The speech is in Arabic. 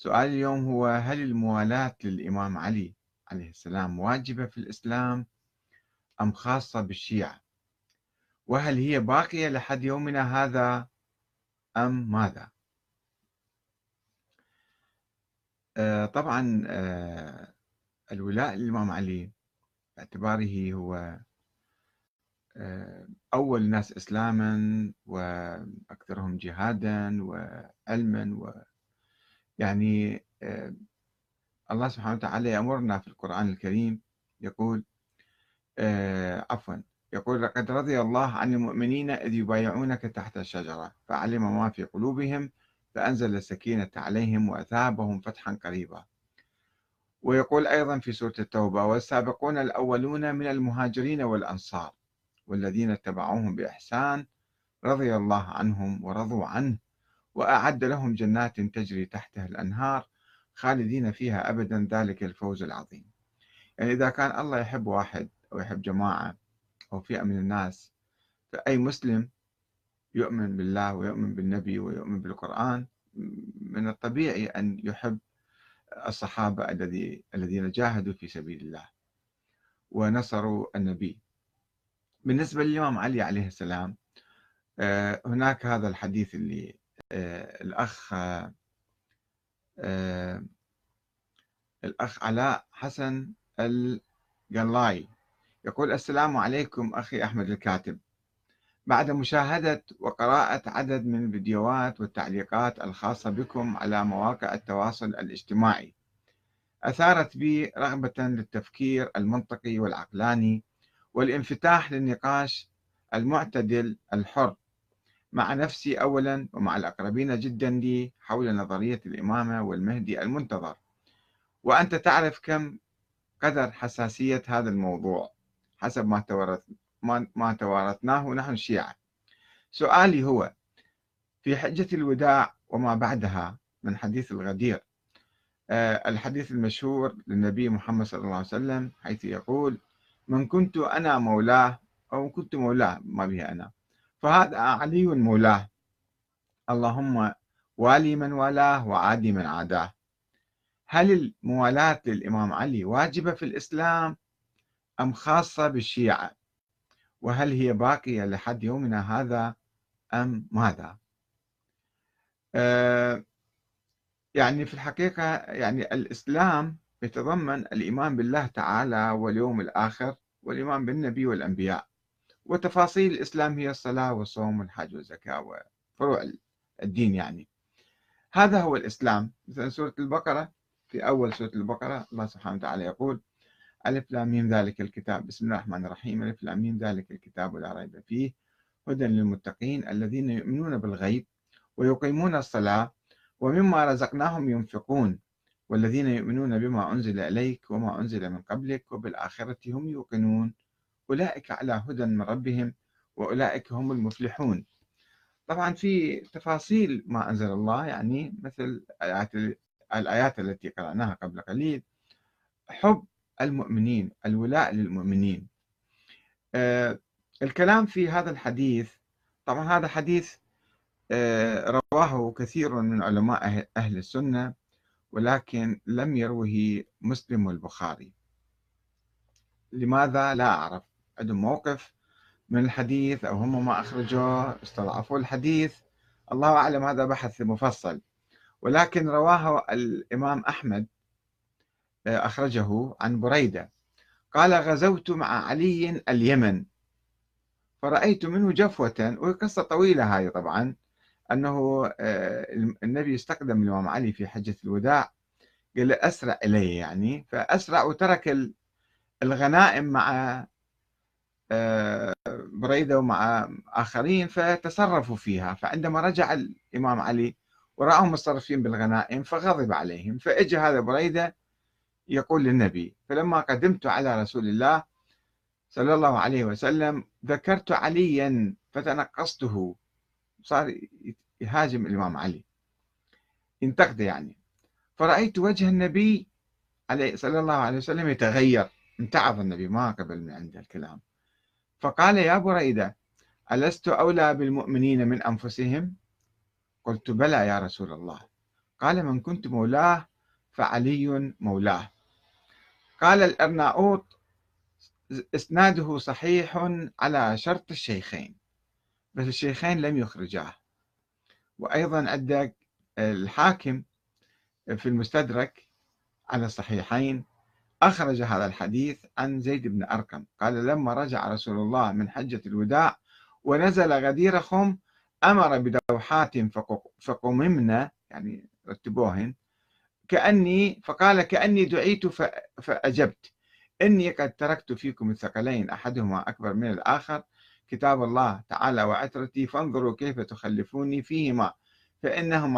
سؤال اليوم هو هل الموالاة للإمام علي عليه السلام واجبة في الإسلام أم خاصة بالشيعة؟ وهل هي باقية لحد يومنا هذا أم ماذا؟ آه، طبعا آه، الولاء للإمام علي باعتباره هو آه، أول الناس إسلاما وأكثرهم جهادا وعلما يعني آه، الله سبحانه وتعالى يأمرنا في القرآن الكريم يقول آه، عفوا يقول لقد رضي الله عن المؤمنين إذ يبايعونك تحت الشجرة فعلم ما في قلوبهم فأنزل السكينة عليهم وأثابهم فتحا قريبا. ويقول أيضا في سورة التوبة والسابقون الأولون من المهاجرين والأنصار والذين اتبعوهم بإحسان رضي الله عنهم ورضوا عنه. وأعد لهم جنات تجري تحتها الأنهار خالدين فيها أبدا. ذلك الفوز العظيم. يعني إذا كان الله يحب واحد أو يحب جماعة أو فئة من الناس فأي مسلم يؤمن بالله ويؤمن بالنبي ويؤمن بالقرآن من الطبيعي أن يحب الصحابة الذي الذين جاهدوا في سبيل الله ونصروا النبي. بالنسبة للإمام علي عليه السلام آه، هناك هذا الحديث اللي الأخ آه، الأخ علاء حسن القلاي يقول السلام عليكم أخي أحمد الكاتب. بعد مشاهدة وقراءة عدد من الفيديوهات والتعليقات الخاصة بكم على مواقع التواصل الاجتماعي أثارت بي رغبة للتفكير المنطقي والعقلاني والانفتاح للنقاش المعتدل الحر. مع نفسي أولا ومع الأقربين جدا لي حول نظرية الإمامة والمهدي المنتظر. وأنت تعرف كم قدر حساسية هذا الموضوع حسب ما تورث ما توارثناه نحن الشيعة سؤالي هو في حجة الوداع وما بعدها من حديث الغدير آه، الحديث المشهور للنبي محمد صلى الله عليه وسلم حيث يقول من كنت أنا مولاه أو كنت مولاه ما به أنا فهذا علي مولاه اللهم والي من والاه وعادي من عاداه. هل الموالاة للإمام علي واجبة في الإسلام أم خاصة بالشيعة؟ وهل هي باقية لحد يومنا هذا أم ماذا؟ أه يعني في الحقيقة يعني الإسلام يتضمن الإيمان بالله تعالى واليوم الآخر والإيمان بالنبي والأنبياء. وتفاصيل الإسلام هي الصلاة والصوم والحج والزكاة وفروع الدين يعني. هذا هو الإسلام. مثلا سورة البقرة في أول سورة البقرة الله سبحانه وتعالى يقول ألف لام ذلك الكتاب. بسم الله الرحمن الرحيم. ألف لام ذلك الكتاب لا ريب فيه. هدى للمتقين الذين يؤمنون بالغيب ويقيمون الصلاة ومما رزقناهم ينفقون والذين يؤمنون بما أنزل إليك وما أنزل من قبلك وبالآخرة هم يوقنون. أولئك على هدى من ربهم وأولئك هم المفلحون. طبعا في تفاصيل ما أنزل الله يعني مثل الآيات, الآيات التي قرأناها قبل قليل. حب المؤمنين الولاء للمؤمنين. آه الكلام في هذا الحديث طبعا هذا حديث آه رواه كثير من علماء أهل السنة ولكن لم يروه مسلم والبخاري لماذا لا أعرف؟ عندهم موقف من الحديث أو هم ما أخرجوه استضعفوا الحديث. الله أعلم هذا بحث مفصل. ولكن رواه الإمام أحمد آه، أخرجه عن بريدة. قال غزوت مع علي اليمن. فرأيت منه جفوة وقصة طويلة هذه طبعا أنه آه، النبي استقدم الإمام علي في حجة الوداع. قال أسرع إليه يعني. فأسرع وترك الغنائم مع بريدة ومع آخرين فتصرفوا فيها. فعندما رجع الإمام علي ورأهم متصرفين بالغنائم فغضب عليهم. فإجى هذا بريدة يقول للنبي فلما قدمت على رسول الله صلى الله عليه وسلم ذكرت عليا فتنقصته. صار يهاجم الإمام علي. ينتقده يعني. فرأيت وجه النبي عليه صلى الله عليه وسلم يتغير. امتعض النبي ما قبل من عنده الكلام. فقال يا بريدة ألست أولى بالمؤمنين من أنفسهم؟ قلت بلى يا رسول الله. قال من كنت مولاه فعلي مولاه. قال الأرناؤوط إسناده صحيح على شرط الشيخين بس الشيخين لم يخرجاه. وأيضا عندك الحاكم في المستدرك على الصحيحين أخرج هذا الحديث عن زيد بن أرقم. قال لما رجع رسول الله من حجة الوداع ونزل غدير خم أمر بدوحات فقممنا يعني رتبوهن كأني فقال كأني دعيت فأجبت. إني قد تركت فيكم الثقلين أحدهما أكبر من الآخر. كتاب الله تعالى وعترتي فانظروا كيف تخلفوني فيهما فإنهما